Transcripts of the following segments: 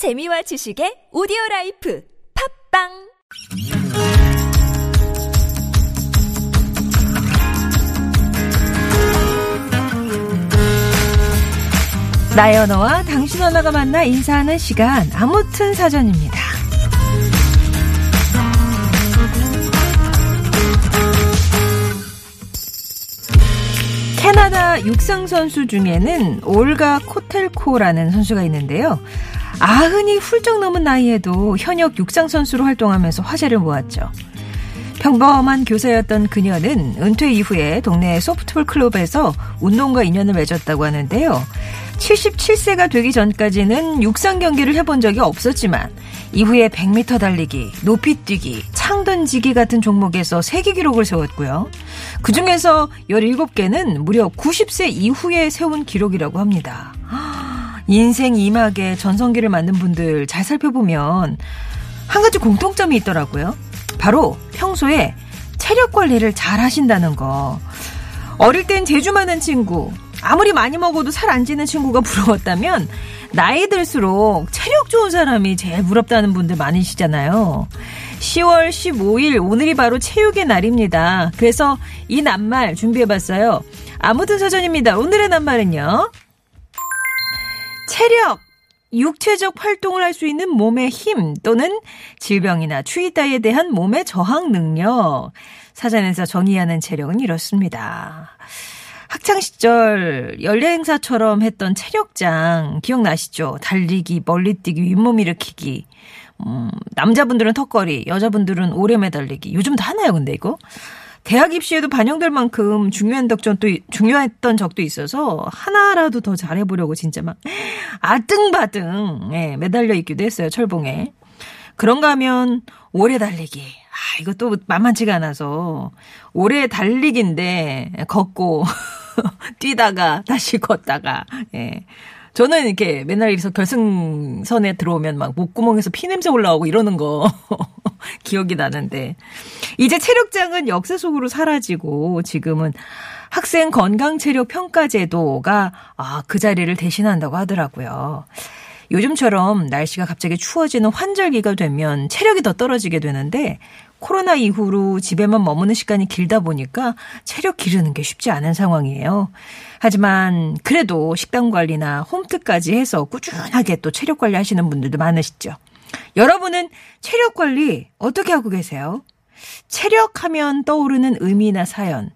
재미와 지식의 오디오 라이프 팟빵 나의 언어와 당신 언어가 만나 인사하는 시간 아무튼 사전입니다. 캐나다 육상 선수 중에는 올가 코텔코라는 선수가 있는데요. 아흔이 훌쩍 넘은 나이에도 현역 육상 선수로 활동하면서 화제를 모았죠. 평범한 교사였던 그녀는 은퇴 이후에 동네 소프트볼 클럽에서 운동과 인연을 맺었다고 하는데요. 77세가 되기 전까지는 육상 경기를 해본 적이 없었지만 이후에 100m 달리기, 높이뛰기, 창 던지기 같은 종목에서 세계 기록을 세웠고요. 그 중에서 17개는 무려 90세 이후에 세운 기록이라고 합니다. 인생 이막에 전성기를 만든 분들 잘 살펴보면 한 가지 공통점이 있더라고요. 바로 평소에 체력 관리를 잘 하신다는 거. 어릴 땐 재주 많은 친구, 아무리 많이 먹어도 살 안 찌는 친구가 부러웠다면 나이 들수록 체력 좋은 사람이 제일 부럽다는 분들 많으시잖아요. 10월 15일 오늘이 바로 체육의 날입니다. 그래서 이 낱말 준비해봤어요. 아무튼 사전입니다. 오늘의 낱말은요. 체력, 육체적 활동을 할 수 있는 몸의 힘 또는 질병이나 추위 따위에 대한 몸의 저항 능력. 사전에서 정의하는 체력은 이렇습니다. 학창 시절 연례 행사처럼 했던 체력장 기억나시죠? 달리기, 멀리뛰기, 윗몸 일으키기. 음, 남자분들은 턱걸이, 여자분들은 오래 매달리기. 요즘도 하나요, 근데 이거? 대학 입시에도 반영될 만큼 중요한 덕전도 중요했던 적도 있어서 하나라도 더 잘해보려고 진짜 막 아등바등 예, 매달려 있기도 했어요 철봉에. 그런가 하면 오래 달리기. 아 이것도 만만치가 않아서 오래 달리기인데 걷고 뛰다가 다시 걷다가 예. 저는 이렇게 맨날 이래서 결승선에 들어오면 막 목구멍에서 피냄새 올라오고 이러는 거 기억이 나는데 이제 체력장은 역사 속으로 사라지고 지금은 학생 건강 체력 평가 제도가 아, 그 자리를 대신한다고 하더라고요. 요즘처럼 날씨가 갑자기 추워지는 환절기가 되면 체력이 더 떨어지게 되는데 코로나 이후로 집에만 머무는 시간이 길다 보니까 체력 기르는 게 쉽지 않은 상황이에요. 하지만 그래도 식단 관리나 홈트까지 해서 꾸준하게 또 체력 관리 하시는 분들도 많으시죠. 여러분은 체력 관리 어떻게 하고 계세요? 체력하면 떠오르는 의미나 사연.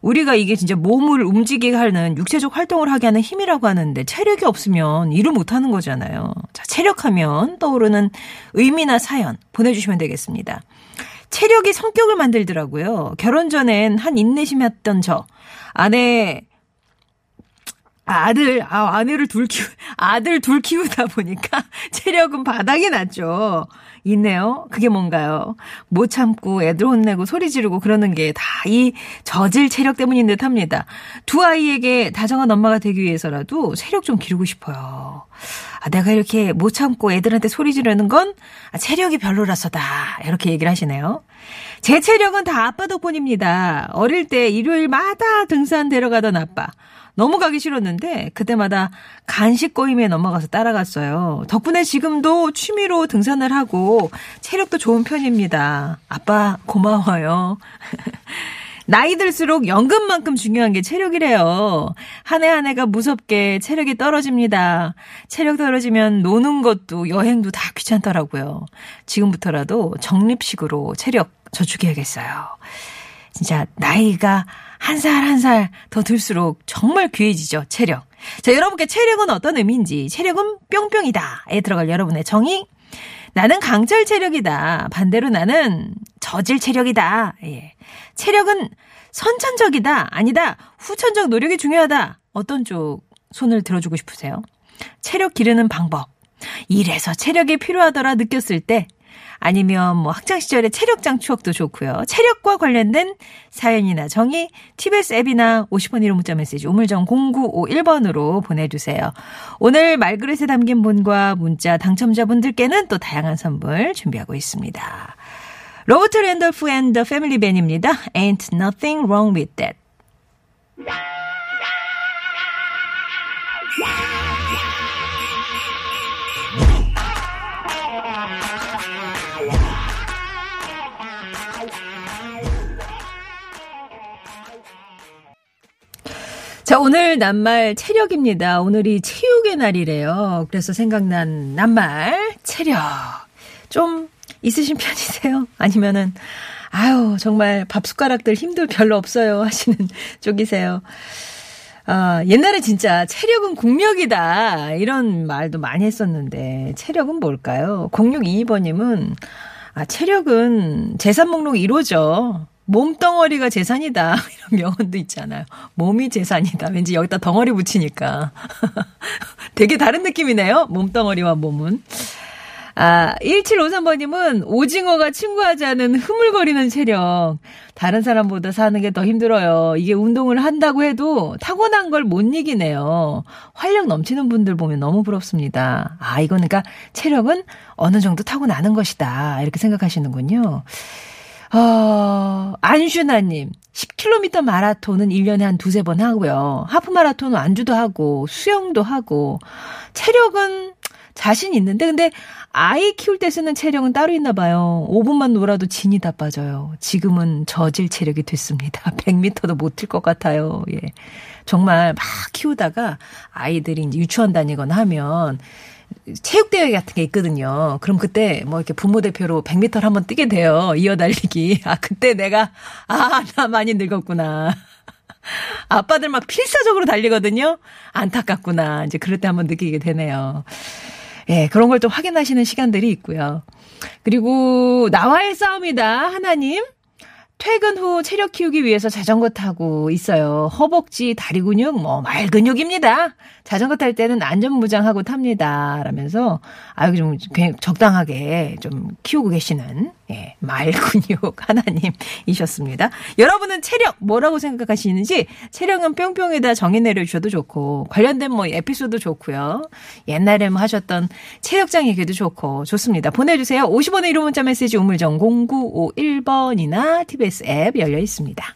우리가 이게 진짜 몸을 움직이게 하는 육체적 활동을 하게 하는 힘이라고 하는데 체력이 없으면 일을 못 하는 거잖아요. 자, 체력하면 떠오르는 의미나 사연 보내주시면 되겠습니다. 체력이 성격을 만들더라고요. 결혼 전엔 한 인내심이었던 저. 아내 아들, 아, 아내를 둘 키우, 아들 둘 키우다 보니까 체력은 바닥이 났죠. 있네요. 그게 뭔가요? 못 참고 애들 혼내고 소리 지르고 그러는 게 다 이 저질 체력 때문인 듯 합니다. 두 아이에게 다정한 엄마가 되기 위해서라도 체력 좀 기르고 싶어요. 아, 내가 이렇게 못 참고 애들한테 소리 지르는 건 아, 체력이 별로라서다. 이렇게 얘기를 하시네요. 제 체력은 다 아빠 덕분입니다. 어릴 때 일요일마다 등산 데려가던 아빠. 너무 가기 싫었는데 그때마다 간식 꼬임에 넘어가서 따라갔어요. 덕분에 지금도 취미로 등산을 하고 체력도 좋은 편입니다. 아빠 고마워요. 나이 들수록 연금만큼 중요한 게 체력이래요. 한 해 한 해가 무섭게 체력이 떨어집니다. 체력 떨어지면 노는 것도 여행도 다 귀찮더라고요. 지금부터라도 적립식으로 체력 저축해야겠어요. 진짜 나이가 한 살 한 살 더 들수록 정말 귀해지죠, 체력. 자, 여러분께 체력은 어떤 의미인지, 체력은 뿅뿅이다에 들어갈 여러분의 정의. 나는 강철 체력이다. 반대로 나는 저질 체력이다. 예. 체력은 선천적이다. 아니다. 후천적 노력이 중요하다. 어떤 쪽 손을 들어주고 싶으세요? 체력 기르는 방법. 이래서 체력이 필요하더라 느꼈을 때 아니면 뭐 학창 시절의 체력장 추억도 좋고요. 체력과 관련된 사연이나 저희 TBS 앱이나 50원 1호 문자 메시지 우물정 0951번으로 보내주세요. 오늘 말그릇에 담긴 분과 문자 당첨자분들께는 또 다양한 선물 준비하고 있습니다. Robert Randolph and the Family Band입니다. Ain't nothing wrong with that. 자, 오늘 낱말 체력입니다. 오늘이 체육의 날이래요. 그래서 생각난 낱말 체력. 좀 있으신 편이세요? 아니면은, 아유, 정말 밥 숟가락들 힘도 별로 없어요. 하시는 쪽이세요. 아, 옛날에 진짜 체력은 국력이다. 이런 말도 많이 했었는데, 체력은 뭘까요? 0622번님은, 아, 체력은 재산 목록 1호죠. 몸덩어리가 재산이다. 이런 명언도 있잖아요. 몸이 재산이다. 왠지 여기다 덩어리 붙이니까. 되게 다른 느낌이네요. 몸덩어리와 몸은. 아, 1753번님은 오징어가 친구하지 않은 흐물거리는 체력. 다른 사람보다 사는 게 더 힘들어요. 이게 운동을 한다고 해도 타고난 걸 못 이기네요. 활력 넘치는 분들 보면 너무 부럽습니다. 아, 이거는 그러니까 체력은 어느 정도 타고나는 것이다. 이렇게 생각하시는군요. 어, 안슈나님. 10km 마라톤은 1년에 한 두세 번 하고요. 하프 마라톤은 안주도 하고, 수영도 하고, 체력은 자신 있는데, 근데 아이 키울 때 쓰는 체력은 따로 있나 봐요. 5분만 놀아도 진이 다 빠져요. 지금은 저질 체력이 됐습니다. 100m도 못 뛸 것 같아요. 예. 정말 막 키우다가 아이들이 이제 유치원 다니거나 하면 체육대회 같은 게 있거든요. 그럼 그때 뭐 이렇게 부모 대표로 100m를 한번 뛰게 돼요. 이어 달리기. 아, 그때 내가, 아, 나 많이 늙었구나. 아빠들 막 필사적으로 달리거든요. 안타깝구나. 이제 그럴 때 한번 느끼게 되네요. 예, 그런 걸 좀 확인하시는 시간들이 있고요. 그리고 나와의 싸움이다. 하나님. 퇴근 후 체력 키우기 위해서 자전거 타고 있어요. 허벅지, 다리 근육, 뭐, 말 근육입니다. 자전거 탈 때는 안전무장하고 탑니다. 라면서, 아유, 좀, 적당하게 좀 키우고 계시는, 예, 말 근육 하나님이셨습니다. 여러분은 체력, 뭐라고 생각하시는지, 체력은 뿅뿅에다 정의 내려주셔도 좋고, 관련된 뭐 에피소드 좋고요. 옛날에 뭐 하셨던 체력장 얘기도 좋고, 좋습니다. 보내주세요. 50원의 1호 문자 메시지 우물정 0951번이나 TBS 앱 열려 있습니다.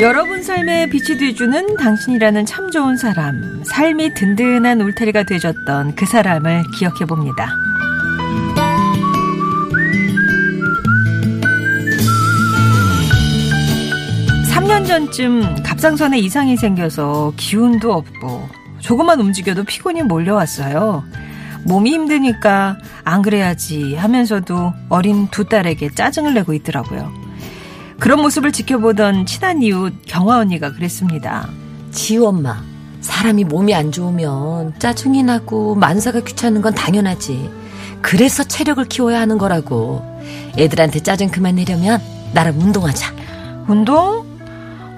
여러분 삶에 빛이 되주는 당신이라는 참 좋은 사람, 삶이 든든한 울타리가 되줬던 그 사람을 기억해 봅니다. 3년 전쯤 갑상선에 이상이 생겨서 기운도 없고 조금만 움직여도 피곤이 몰려왔어요. 몸이 힘드니까 안 그래야지 하면서도 어린 두 딸에게 짜증을 내고 있더라고요. 그런 모습을 지켜보던 친한 이웃 경화 언니가 그랬습니다. 지우 엄마, 사람이 몸이 안 좋으면 짜증이 나고 만사가 귀찮은 건 당연하지. 그래서 체력을 키워야 하는 거라고. 애들한테 짜증 그만 내려면 나랑 운동하자. 운동?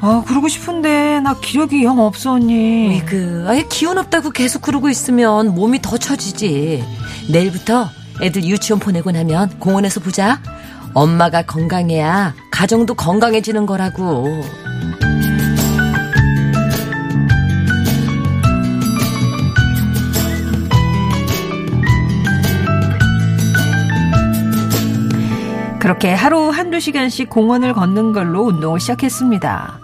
아, 그러고 싶은데 나 기력이 영 없어 언니. 왜그 아예 기운 없다고 계속 그러고 있으면 몸이 더 처지지. 내일부터 애들 유치원 보내고 나면 공원에서 보자. 엄마가 건강해야 가정도 건강해지는 거라고. 그렇게 하루 한두 시간씩 공원을 걷는 걸로 운동을 시작했습니다.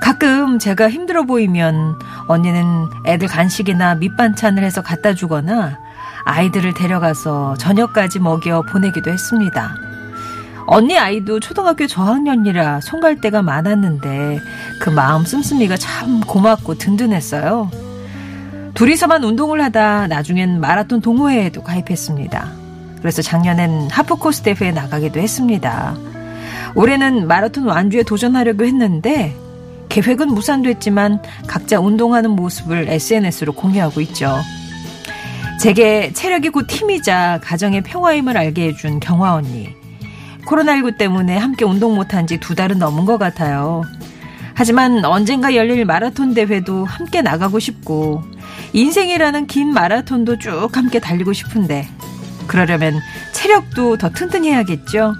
가끔 제가 힘들어 보이면 언니는 애들 간식이나 밑반찬을 해서 갖다 주거나 아이들을 데려가서 저녁까지 먹여 보내기도 했습니다. 언니 아이도 초등학교 저학년이라 손갈 때가 많았는데 그 마음 씀씀이가 참 고맙고 든든했어요. 둘이서만 운동을 하다 나중엔 마라톤 동호회에도 가입했습니다. 그래서 작년엔 하프코스 대회에 나가기도 했습니다. 올해는 마라톤 완주에 도전하려고 했는데 계획은 무산됐지만 각자 운동하는 모습을 SNS로 공유하고 있죠. 제게 체력이 곧 힘이자 가정의 평화임을 알게 해준 경화 언니. 코로나19 때문에 함께 운동 못한 지 두 달은 넘은 것 같아요. 하지만 언젠가 열릴 마라톤 대회도 함께 나가고 싶고, 인생이라는 긴 마라톤도 쭉 함께 달리고 싶은데, 그러려면 체력도 더 튼튼해야겠죠?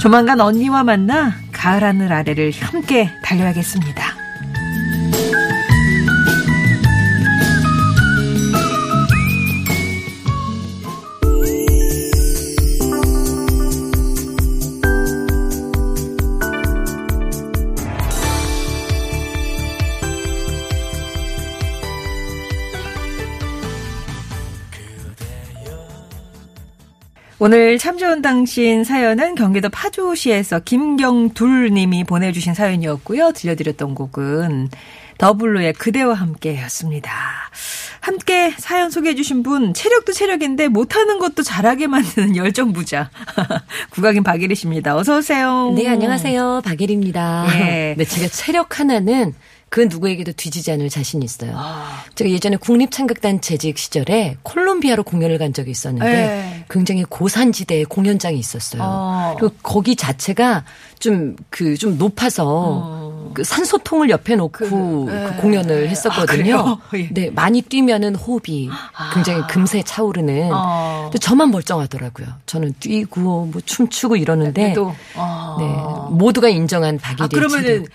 조만간 언니와 만나 가을 하늘 아래를 함께 달려야겠습니다. 오늘 참 좋은 당신 사연은 경기도 파주시에서 김경둘 님이 보내주신 사연이었고요. 들려드렸던 곡은 더블루의 그대와 함께였습니다. 함께 사연 소개해주신 분 체력도 체력인데 못하는 것도 잘하게 만드는 열정 부자 국악인 박예리 씨입니다. 어서 오세요. 네, 안녕하세요. 박예리입니다. 예. 네, 제가 체력 하나는 그 누구에게도 뒤지지 않을 자신이 있어요. 아. 제가 예전에 국립창극단 재직 시절에 콜롬비아로 공연을 간 적이 있었는데 네. 굉장히 고산지대에 공연장이 있었어요. 어. 그리고 거기 자체가 좀 그좀 높아서 그 산소통을 옆에 놓고 그, 네. 공연을 했었거든요. 아, 그래요? 예. 네, 많이 뛰면은 호흡이 굉장히 금세 차오르는. 어. 근데 저만 멀쩡하더라고요. 저는 뛰고 뭐 춤추고 이러는데 어. 네, 모두가 인정한 아, 박예리의 그러면은 체력.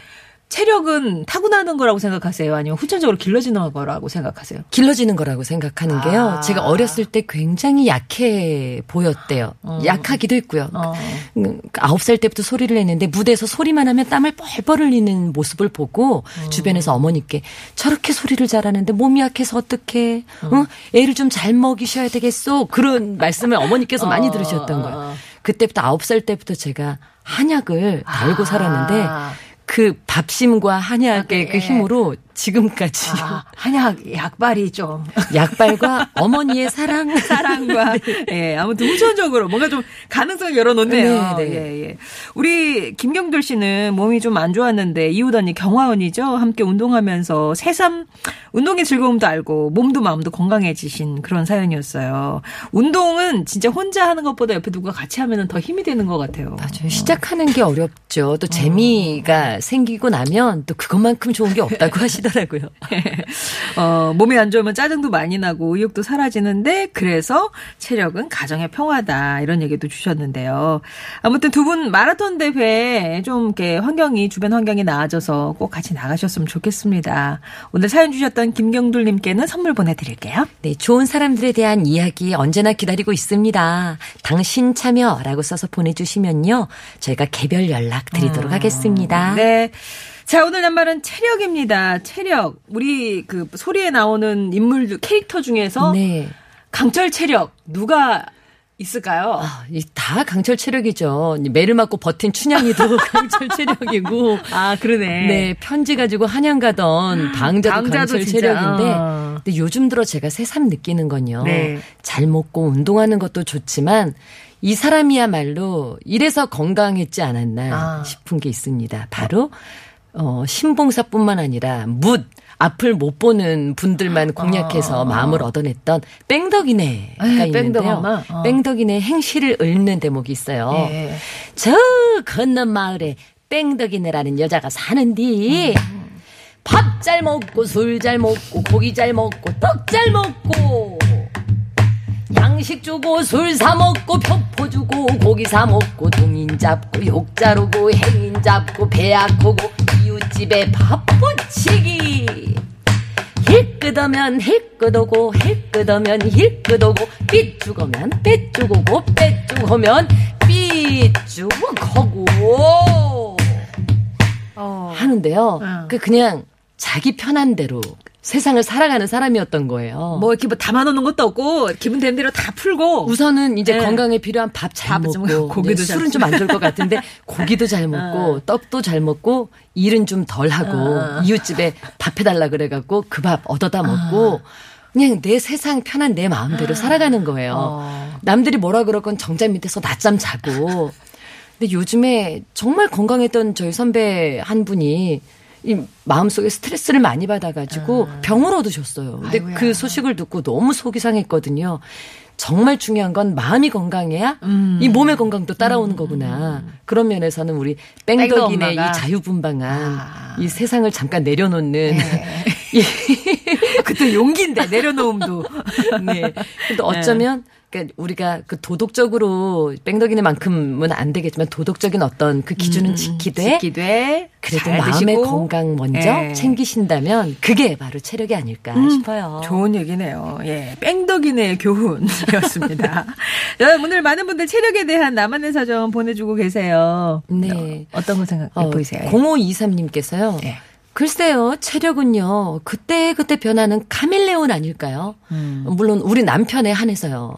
체력은 타고나는 거라고 생각하세요? 아니면 후천적으로 길러지는 거라고 생각하세요? 길러지는 거라고 생각하는 게요. 아. 제가 어렸을 때 굉장히 약해 보였대요. 약하기도 했고요. 어. 음, 아홉 살 때부터 소리를 냈는데 무대에서 소리만 하면 땀을 뻘뻘 흘리는 모습을 보고 주변에서 어머니께 저렇게 소리를 잘하는데 몸이 약해서 어떡해. 어? 애를 좀 잘 먹이셔야 되겠소. 그런 말씀을 어머니께서 많이 어, 들으셨던 어, 거예요. 어. 그때부터 아홉 살 때부터 제가 한약을 달고 살았는데 아. 그 밥심과 한약의 아, 그 예. 힘으로 지금까지 아, 한약 약발이 좀 약발과 어머니의 사랑 사랑과 예 아무튼 후천적으로 뭔가 좀 가능성 열어놓네요. 네, 네. 예, 예. 우리 김경들 씨는 몸이 좀 안 좋았는데 이웃 언니 경화 언니죠. 함께 운동하면서 새삼 운동의 즐거움도 알고 몸도 마음도 건강해지신 그런 사연이었어요. 운동은 진짜 혼자 하는 것보다 옆에 누가 같이 하면 더 힘이 되는 것 같아요. 맞아요. 시작하는 게 어렵죠. 또 재미가 생기고 나면 또 그것만큼 좋은 게 없다고 하시더라고요. 어, 몸이 안 좋으면 짜증도 많이 나고 의욕도 사라지는데 그래서 체력은 가정의 평화다 이런 얘기도 주셨는데요. 아무튼 두 분 마라톤 대회 좀 이렇게 환경이 주변 환경이 나아져서 꼭 같이 나가셨으면 좋겠습니다. 오늘 사연 주셨던 김경둘님께는 선물 보내드릴게요. 네, 좋은 사람들에 대한 이야기 언제나 기다리고 있습니다. 당신 참여라고 써서 보내주시면요. 저희가 개별 연락 드리도록 하겠습니다. 네. 자, 오늘 낱말은 체력입니다. 체력. 우리 그 소리에 나오는 인물 캐릭터 중에서 네. 강철 체력 누가 있을까요? 아, 이다 강철 체력이죠. 매를 맞고 버틴 춘향이도 강철 체력이고. 아, 그러네. 네, 편지 가지고 한양 가던 방자도, 방자도 강철 진짜, 체력인데. 어. 근데 요즘 들어 제가 새삼 느끼는 건요. 네. 잘 먹고 운동하는 것도 좋지만 이 사람이야말로 이래서 건강했지 않았나 아. 싶은 게 있습니다. 바로 어 신봉사뿐만 아니라 묻 앞을 못 보는 분들만 공략해서 마음을 얻어냈던 뺑덕이네가 에이, 있는데요. 어. 뺑덕이네 행시를 읊는 대목이 있어요. 예. 저 건너 마을에 뺑덕이네라는 여자가 사는디 밥잘 먹고 술 잘 먹고 고기 잘 먹고 떡 잘 먹고 양식 주고 술 사 먹고 표포 주고 고기 사 먹고 동인 잡고 욕 자르고 행인 잡고 배 아프고 이웃집에 밥 부치기 힐끗 오면 힐끗 오고 힐끗 오면 힐끗 오고 삐쭉 오면 빼쭉 오고 빼쭉 오면 삐쭉 오고 어. 하는데요. 응. 그 그냥 자기 편한 대로 세상을 살아가는 사람이었던 거예요. 뭐 이렇게 뭐 담아놓는 것도 없고 기분 된 대로 다 풀고 우선은 이제 네. 건강에 필요한 밥 잘 먹고 고기도 네, 잘 술은 좀 안 좋을 것 같은데 고기도 잘 먹고 떡도 잘 먹고 일은 좀 덜 하고 어. 이웃집에 밥 해달라 그래갖고 그 밥 얻어다 먹고 그냥 내 세상 편한 내 마음대로 살아가는 거예요. 어. 남들이 뭐라 그러건 정자 밑에서 낮잠 자고. 근데 요즘에 정말 건강했던 저희 선배 한 분이 이 마음속에 스트레스를 많이 받아가지고 병을 얻으셨어요. 근데 아이고야. 그 소식을 듣고 너무 속이 상했거든요. 정말 중요한 건 마음이 건강해야 음. 이 몸의 건강도 따라오는 거구나. 그런 면에서는 우리 뺑덕 뺑덕이네 이. 자유분방한 아. 이 세상을 잠깐 내려놓는 그때 용기인데 내려놓음도 네. 근데 어쩌면 그러니까 우리가 그 도덕적으로 뺑덕이네만큼은 안 되겠지만 도덕적인 어떤 그 기준은 지키되 지키되 그래도 잘 마음의. 건강 먼저 예. 챙기신다면 그게 바로 체력이 아닐까 싶어요. 좋은 얘기네요. 예. 뺑덕이네 교훈이었습니다. 자, 오늘 많은 분들 체력에 대한 나만의 사정 보내주고 계세요. 네. 어 떤 거 생각해 어, 보이세요? 0523님께서요. 예. 글쎄요, 체력은요, 그때 그때 변하는 카멜레온 아닐까요? 음. 물론 우리 남편에 한해서요.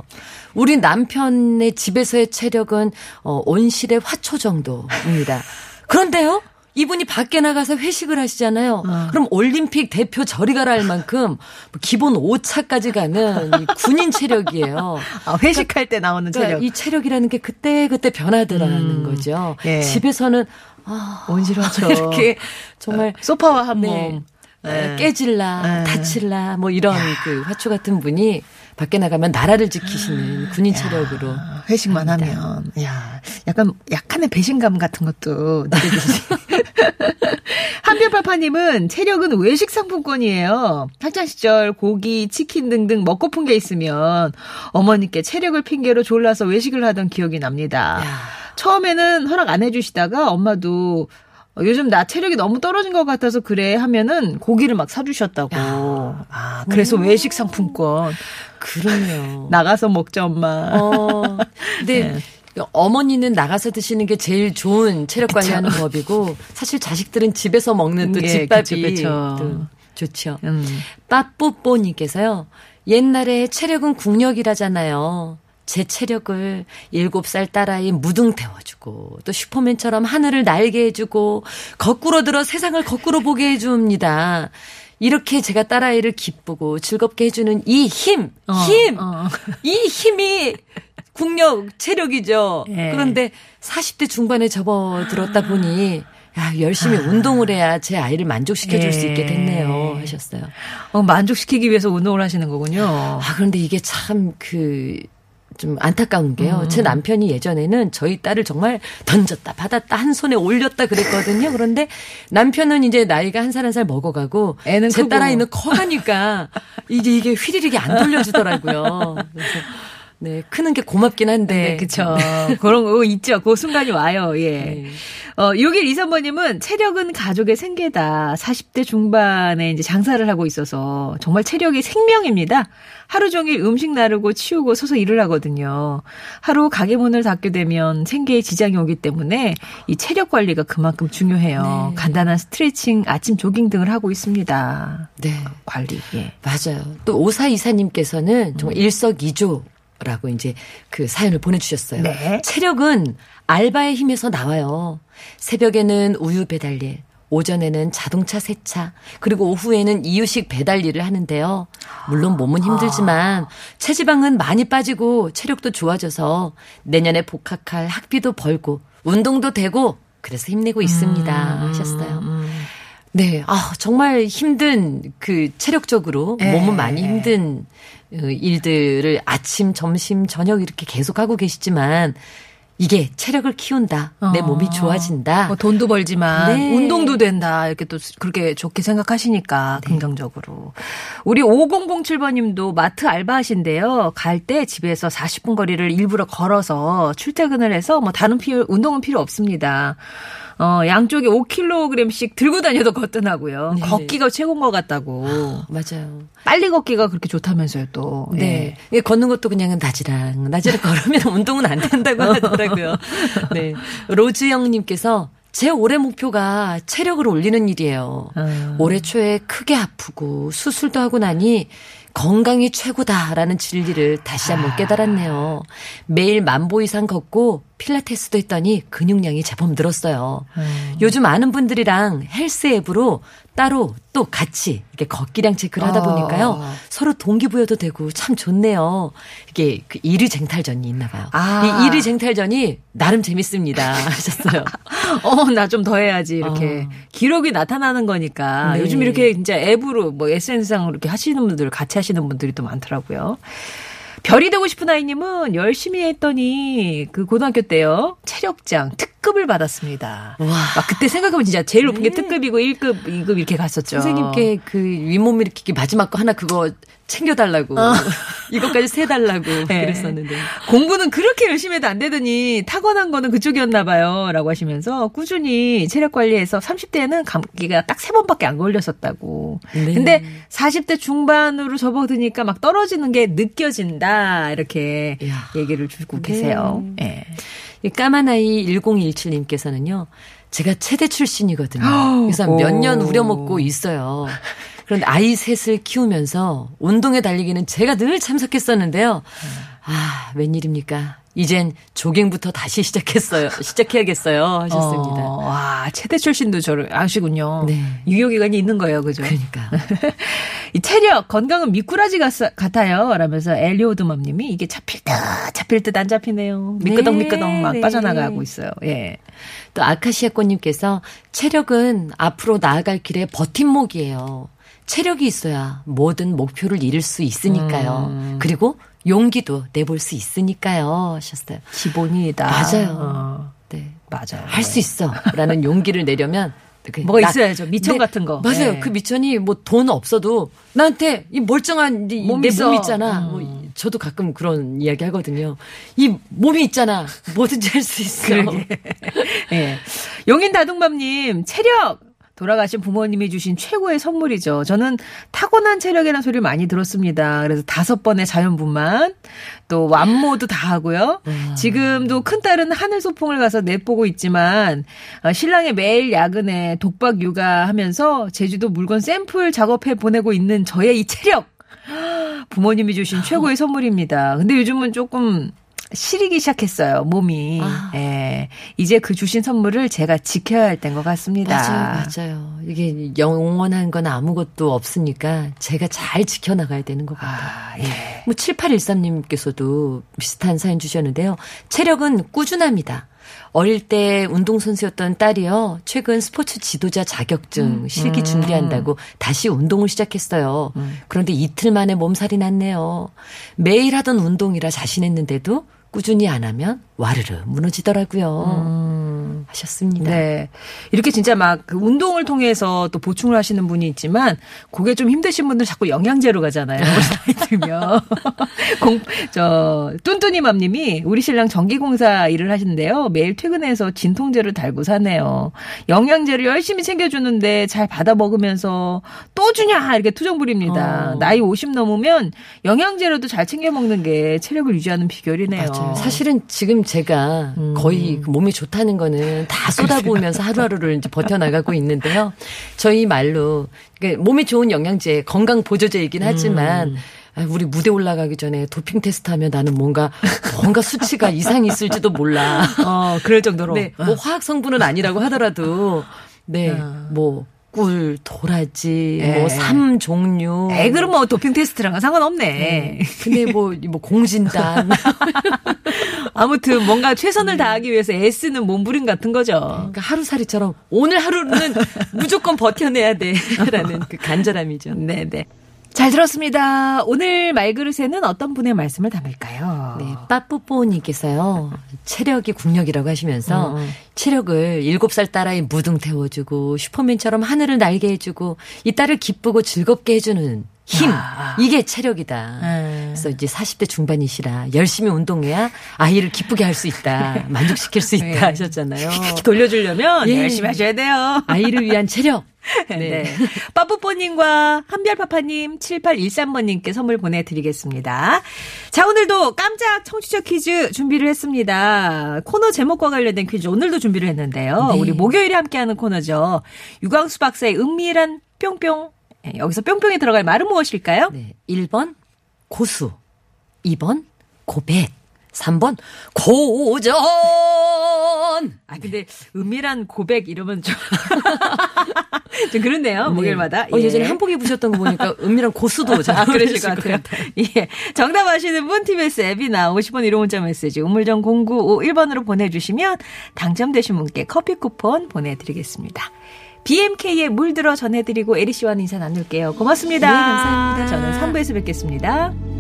우리 남편의 집에서의 체력은, 어, 온실의 화초 정도입니다. 그런데요? 이분이 밖에 나가서 회식을 하시잖아요. 어. 그럼 올림픽 대표 저리 가라 할 만큼 뭐 기본 5차까지 가는 이 군인 체력이에요. 아, 회식할 때 나오는 그러니까 체력. 이 체력이라는 게 그때 그때 변하더라는 음. 거죠. 예. 집에서는 아, 온실화초. 이렇게 정말 소파와 한 네. 몸. 네. 깨질라, 네. 다칠라, 뭐 이런 그 화초 같은 분이 밖에 나가면 나라를 지키시는 군인 체력으로. 아, 회식만 하면 야 약간 약간의 배신감 같은 것도 느껴지지. 한별파파님은 체력은 외식 상품권이에요. 학창 시절 고기, 치킨 등등 먹고픈 게 있으면 어머니께 체력을 핑계로 졸라서 외식을 하던 기억이 납니다. 야. 처음에는 허락 안 해주시다가 엄마도 어, 요즘 나 체력이 너무 떨어진 것 같아서 그래 하면은 고기를 막 사주셨다고. 아, 그래서 외식 상품권 그럼요. 나가서 먹자 엄마. 어, 근데 어머니는 나가서 드시는 게 제일 좋은 체력 관리하는 법이고 사실 자식들은 집에서 먹는 또 예, 집밥이 그쵸, 그쵸. 또 좋죠. 음. 빠뽀뽀님께서요. 옛날에 체력은 국력이라잖아요. 제 체력을 일곱 살 딸아이 무등 태워주고 또 슈퍼맨처럼 하늘을 날게 해주고 거꾸로 들어 세상을 거꾸로 보게 해줍니다. 이렇게 제가 딸아이를 기쁘고 즐겁게 해주는 이 힘, 어, 힘, 어. 이 힘이 국력, 체력이죠. 예. 그런데 40대 중반에 접어들었다 보니 야, 열심히 운동을 해야 제 아이를 만족시켜 줄 수 있게 됐네요. 하셨어요. 어, 만족시키기 위해서 운동을 하시는 거군요. 아, 그런데 이게 참 그, 좀 안타까운 게요. 제 남편이 예전에는 저희 딸을 정말 던졌다, 받았다, 한 손에 올렸다 그랬거든요. 그런데 남편은 이제 나이가 한 살 한살 먹어가고 애는 제. 딸아이는 커가니까 이게 이게 휘리릭이 안 돌려주더라고요. 그래서 네, 크는 게 고맙긴 한데. 네, 그쵸. 그런 거 있죠. 그 순간이 와요, 예. 네. 어, 6일 이선번님은 체력은 가족의 생계다. 40대 중반에 이제 장사를 하고 있어서 정말 체력이 생명입니다. 하루 종일 음식 나르고 치우고 서서 일을 하거든요. 하루 가게 문을 닫게 되면 생계에 지장이 오기 때문에 이 체력 관리가 그만큼 중요해요. 네. 간단한 스트레칭, 아침 조깅 등을 하고 있습니다. 네. 관리, 예. 맞아요. 또 오사 이사님께서는 정말 일석이조 라고 이제 그 사연을 보내주셨어요. 네. 체력은 알바의 힘에서 나와요. 새벽에는 우유 배달일, 오전에는 자동차 세차, 그리고 오후에는 이유식 배달 일을 하는데요. 물론 몸은 힘들지만 체지방은 많이 빠지고 체력도 좋아져서 내년에 복학할 학비도 벌고 운동도 되고 그래서 힘내고 있습니다. 하셨어요. 네, 아, 정말 힘든 그 체력적으로 예. 몸은 많이 힘든 어, 일들을 아침, 점심, 저녁 이렇게 계속 하고 계시지만 이게 체력을 키운다. 내 몸이 좋아진다. 뭐 돈도 벌지만 네. 운동도 된다. 이렇게 또 그렇게 좋게 생각하시니까 네. 긍정적으로. 우리 5007번 님도 마트 알바하신데요. 갈 때 집에서 40분 거리를 일부러 걸어서 출퇴근을 해서 뭐 다른 필요, 운동은 필요 없습니다. 어, 양쪽에 5kg씩 들고 다녀도 거뜬하고요. 네. 걷기가 최고인 것 같다고. 맞아요. 빨리 걷기가 그렇게 좋다면서요, 또. 예. 네. 이게 걷는 것도 그냥 나지랑, 나지랑 걸으면 운동은 안 된다고 하더라고요. 네. 로즈영님께서 제 올해 목표가 체력을 올리는 일이에요. 음. 올해 초에 크게 아프고 수술도 하고 나니 건강이 최고다라는 진리를 다시 한번 깨달았네요. 매일 만보 이상 걷고 필라테스도 했더니 근육량이 제법 늘었어요. 요즘 아는 분들이랑 헬스 앱으로 따로 또 같이 이렇게 걷기량 체크를 하다 어. 보니까요. 서로 동기부여도 되고 참 좋네요. 이게 그 이르쟁탈전이 있나 봐요. 아. 이 이르쟁탈전이 나름 재밌습니다. 하셨어요. 어, 나 좀 더 해야지, 이렇게. 어. 기록이 나타나는 거니까. 네. 요즘 이렇게 진짜 앱으로, 뭐, SNS상으로 이렇게 하시는 분들, 같이 하시는 분들이 또 많더라고요. 별이 되고 싶은 아이님은 열심히 했더니, 그 고등학교 때요, 체력장 특 급을 받았습니다. 와. 막 그때 생각하면 진짜 제일 높은 게 특급이고 1급, 2급 이렇게 갔었죠. 선생님께 그 윗몸 일으키기 마지막 거 하나 그거 챙겨달라고. 이것까지 세달라고 어. 네. 그랬었는데. 공부는 그렇게 열심히 해도 안 되더니 타고난 거는 그쪽이었나 봐요. 라고 하시면서 꾸준히 체력 관리해서 30대에는 감기가 딱 세 번밖에 안 걸렸었다고. 네. 근데 40대 중반으로 접어드니까 막 떨어지는 게 느껴진다. 이렇게 이야. 얘기를 주고 계세요. 예. 이 까만 아이 1017님께서는요. 제가 체대 출신이거든요. 오. 그래서 몇 년 우려먹고 있어요. 그런데 아이 셋을 키우면서 운동에 달리기는 제가 늘 참석했었는데요. 아, 웬일입니까? 이젠 조깅부터 다시 시작했어요. 시작해야겠어요. 하셨습니다. 어, 와, 체대 출신도 저를 아시군요. 네. 유효기간이 있는 거예요, 그죠? 그러니까. 이 체력, 건강은 미꾸라지 같, 같아요. 라면서 엘리오드맘 님이 이게 잡힐 듯, 잡힐 듯 안 잡히네요. 미끄덩, 네, 미끄덩 막 네. 빠져나가고 있어요. 예. 또 아카시아 꽃님께서 체력은 앞으로 나아갈 길의 버팀목이에요. 체력이 있어야 모든 목표를 이룰 수 있으니까요. 음. 그리고 용기도 내볼 수 있으니까요. 하셨어요. 기본이다. 맞아요. 어, 네. 맞아요. 할 수 있어. 라는 용기를 내려면 그 뭐가 나- 있어야죠. 미천 같은 거. 맞아요. 네. 그 미천이 뭐 돈 없어도 나한테 이 멀쩡한 이- 몸 내 있어. 몸 있잖아. 음. 뭐 저도 가끔 그런 이야기 하거든요. 이 몸이 있잖아. 뭐든지 할 수 있어. 예. 용인 다둥맘님, 체력! 돌아가신 부모님이 주신 최고의 선물이죠. 저는 타고난 체력이라는 소리를 많이 들었습니다. 그래서 다섯 번의 자연분만, 또 완모도 다 하고요. 지금도 큰딸은 하늘 소풍을 가서 내보고 있지만, 어, 신랑이 매일 야근에 독박 육아하면서 제주도 물건 샘플 작업해 보내고 있는 저의 이 체력! 부모님이 주신 최고의 선물입니다. 근데 요즘은 조금 시리기 시작했어요, 몸이. 아. 예. 이제 그 주신 선물을 제가 지켜야 할 때인 것 같습니다. 맞아요, 맞아요. 이게 영원한 건 아무것도 없으니까 제가 잘 지켜나가야 되는 것 같아요. 아, 예. 뭐 7813님께서도 비슷한 사연 주셨는데요. 체력은 꾸준합니다. 어릴 때 운동선수였던 딸이요. 최근 스포츠 지도자 자격증 실기 준비한다고 다시 운동을 시작했어요. 그런데 이틀 만에 몸살이 났네요. 매일 하던 운동이라 자신했는데도 꾸준히 안 하면 와르르 무너지더라고요. 하셨습니다. 네. 이렇게 진짜 막 그 운동을 통해서 또 보충을 하시는 분이 있지만, 그게 좀 힘드신 분들 자꾸 영양제로 가잖아요. 나이 들면. 공, 저, 뚠뚠이맘 님이 우리 신랑 전기공사 일을 하시는데요. 매일 퇴근해서 진통제를 달고 사네요. 영양제를 열심히 챙겨주는데 잘 받아 먹으면서 또 주냐! 이렇게 투정 부립니다. 어. 나이 50 넘으면 영양제로도 잘 챙겨 먹는 게 체력을 유지하는 비결이네요. 맞아요. 사실은 지금 제가 거의 그 몸이 좋다는 거는 다 쏟아부으면서 하루하루를 이제 버텨나가고 있는데요. 저희 말로 그러니까 몸에 좋은 영양제, 건강 보조제이긴 하지만 아, 우리 무대 올라가기 전에 도핑 테스트 하면 나는 뭔가 뭔가 수치가 이상이 있을지도 몰라. 어, 그럴 정도로. 네, 뭐 화학 성분은 아니라고 하더라도 네, 어. 뭐 꿀, 도라지, 예. 뭐삼 종류. 에이, 그럼 뭐 도핑 테스트랑은 상관없네. 근데 뭐, 뭐 공진단. 아무튼 뭔가 최선을 다하기 위해서 애쓰는 몸부림 같은 거죠. 그러니까 하루살이처럼 오늘 하루는 무조건 버텨내야 돼라는 그 간절함이죠. 네네. 잘 들었습니다. 오늘 말그릇에는 어떤 분의 말씀을 담을까요? 네, 빠뽀뽀님께서요 체력이 국력이라고 하시면서 체력을 일곱 살 딸아이 무등 태워주고 슈퍼맨처럼 하늘을 날게 해주고 이 딸을 기쁘고 즐겁게 해주는 힘 아. 이게 체력이다. 음. 그래서 이제 40대 중반이시라 열심히 운동해야 아이를 기쁘게 할 수 있다, 만족시킬 수 있다 네. 하셨잖아요. 돌려주려면 예. 열심히 하셔야 돼요. 아이를 위한 체력. 네. 빠뿌뽀님과 한별파파님, 7813번님께 선물 보내드리겠습니다. 자, 오늘도 깜짝 청취자 퀴즈 준비를 했습니다. 코너 제목과 관련된 퀴즈 오늘도 준비를 했는데요. 네. 우리 목요일에 함께하는 코너죠. 유광수 박사의 은밀한 뿅뿅. 네, 여기서 뿅뿅에 들어갈 말은 무엇일까요? 네. 1번 고수, 2번 고백, 3번 고전. 아, 근데 은밀한 고백 이러면 좀, 좀 그렇네요. 목요일마다. 어, 예. 예전에 한복 입으셨던 거 보니까 은밀한 고수도 잘 아, 그러실 것 같아요. 예. 정답 아시는 분 TBS 앱이나 50원 1호 문자 메시지 우물정 0951번으로 보내주시면 당첨되신 분께 커피 쿠폰 보내드리겠습니다. BMK에 물들어 전해드리고 에리 씨와 인사 나눌게요. 고맙습니다. 네, 감사합니다. 저는 3부에서 뵙겠습니다.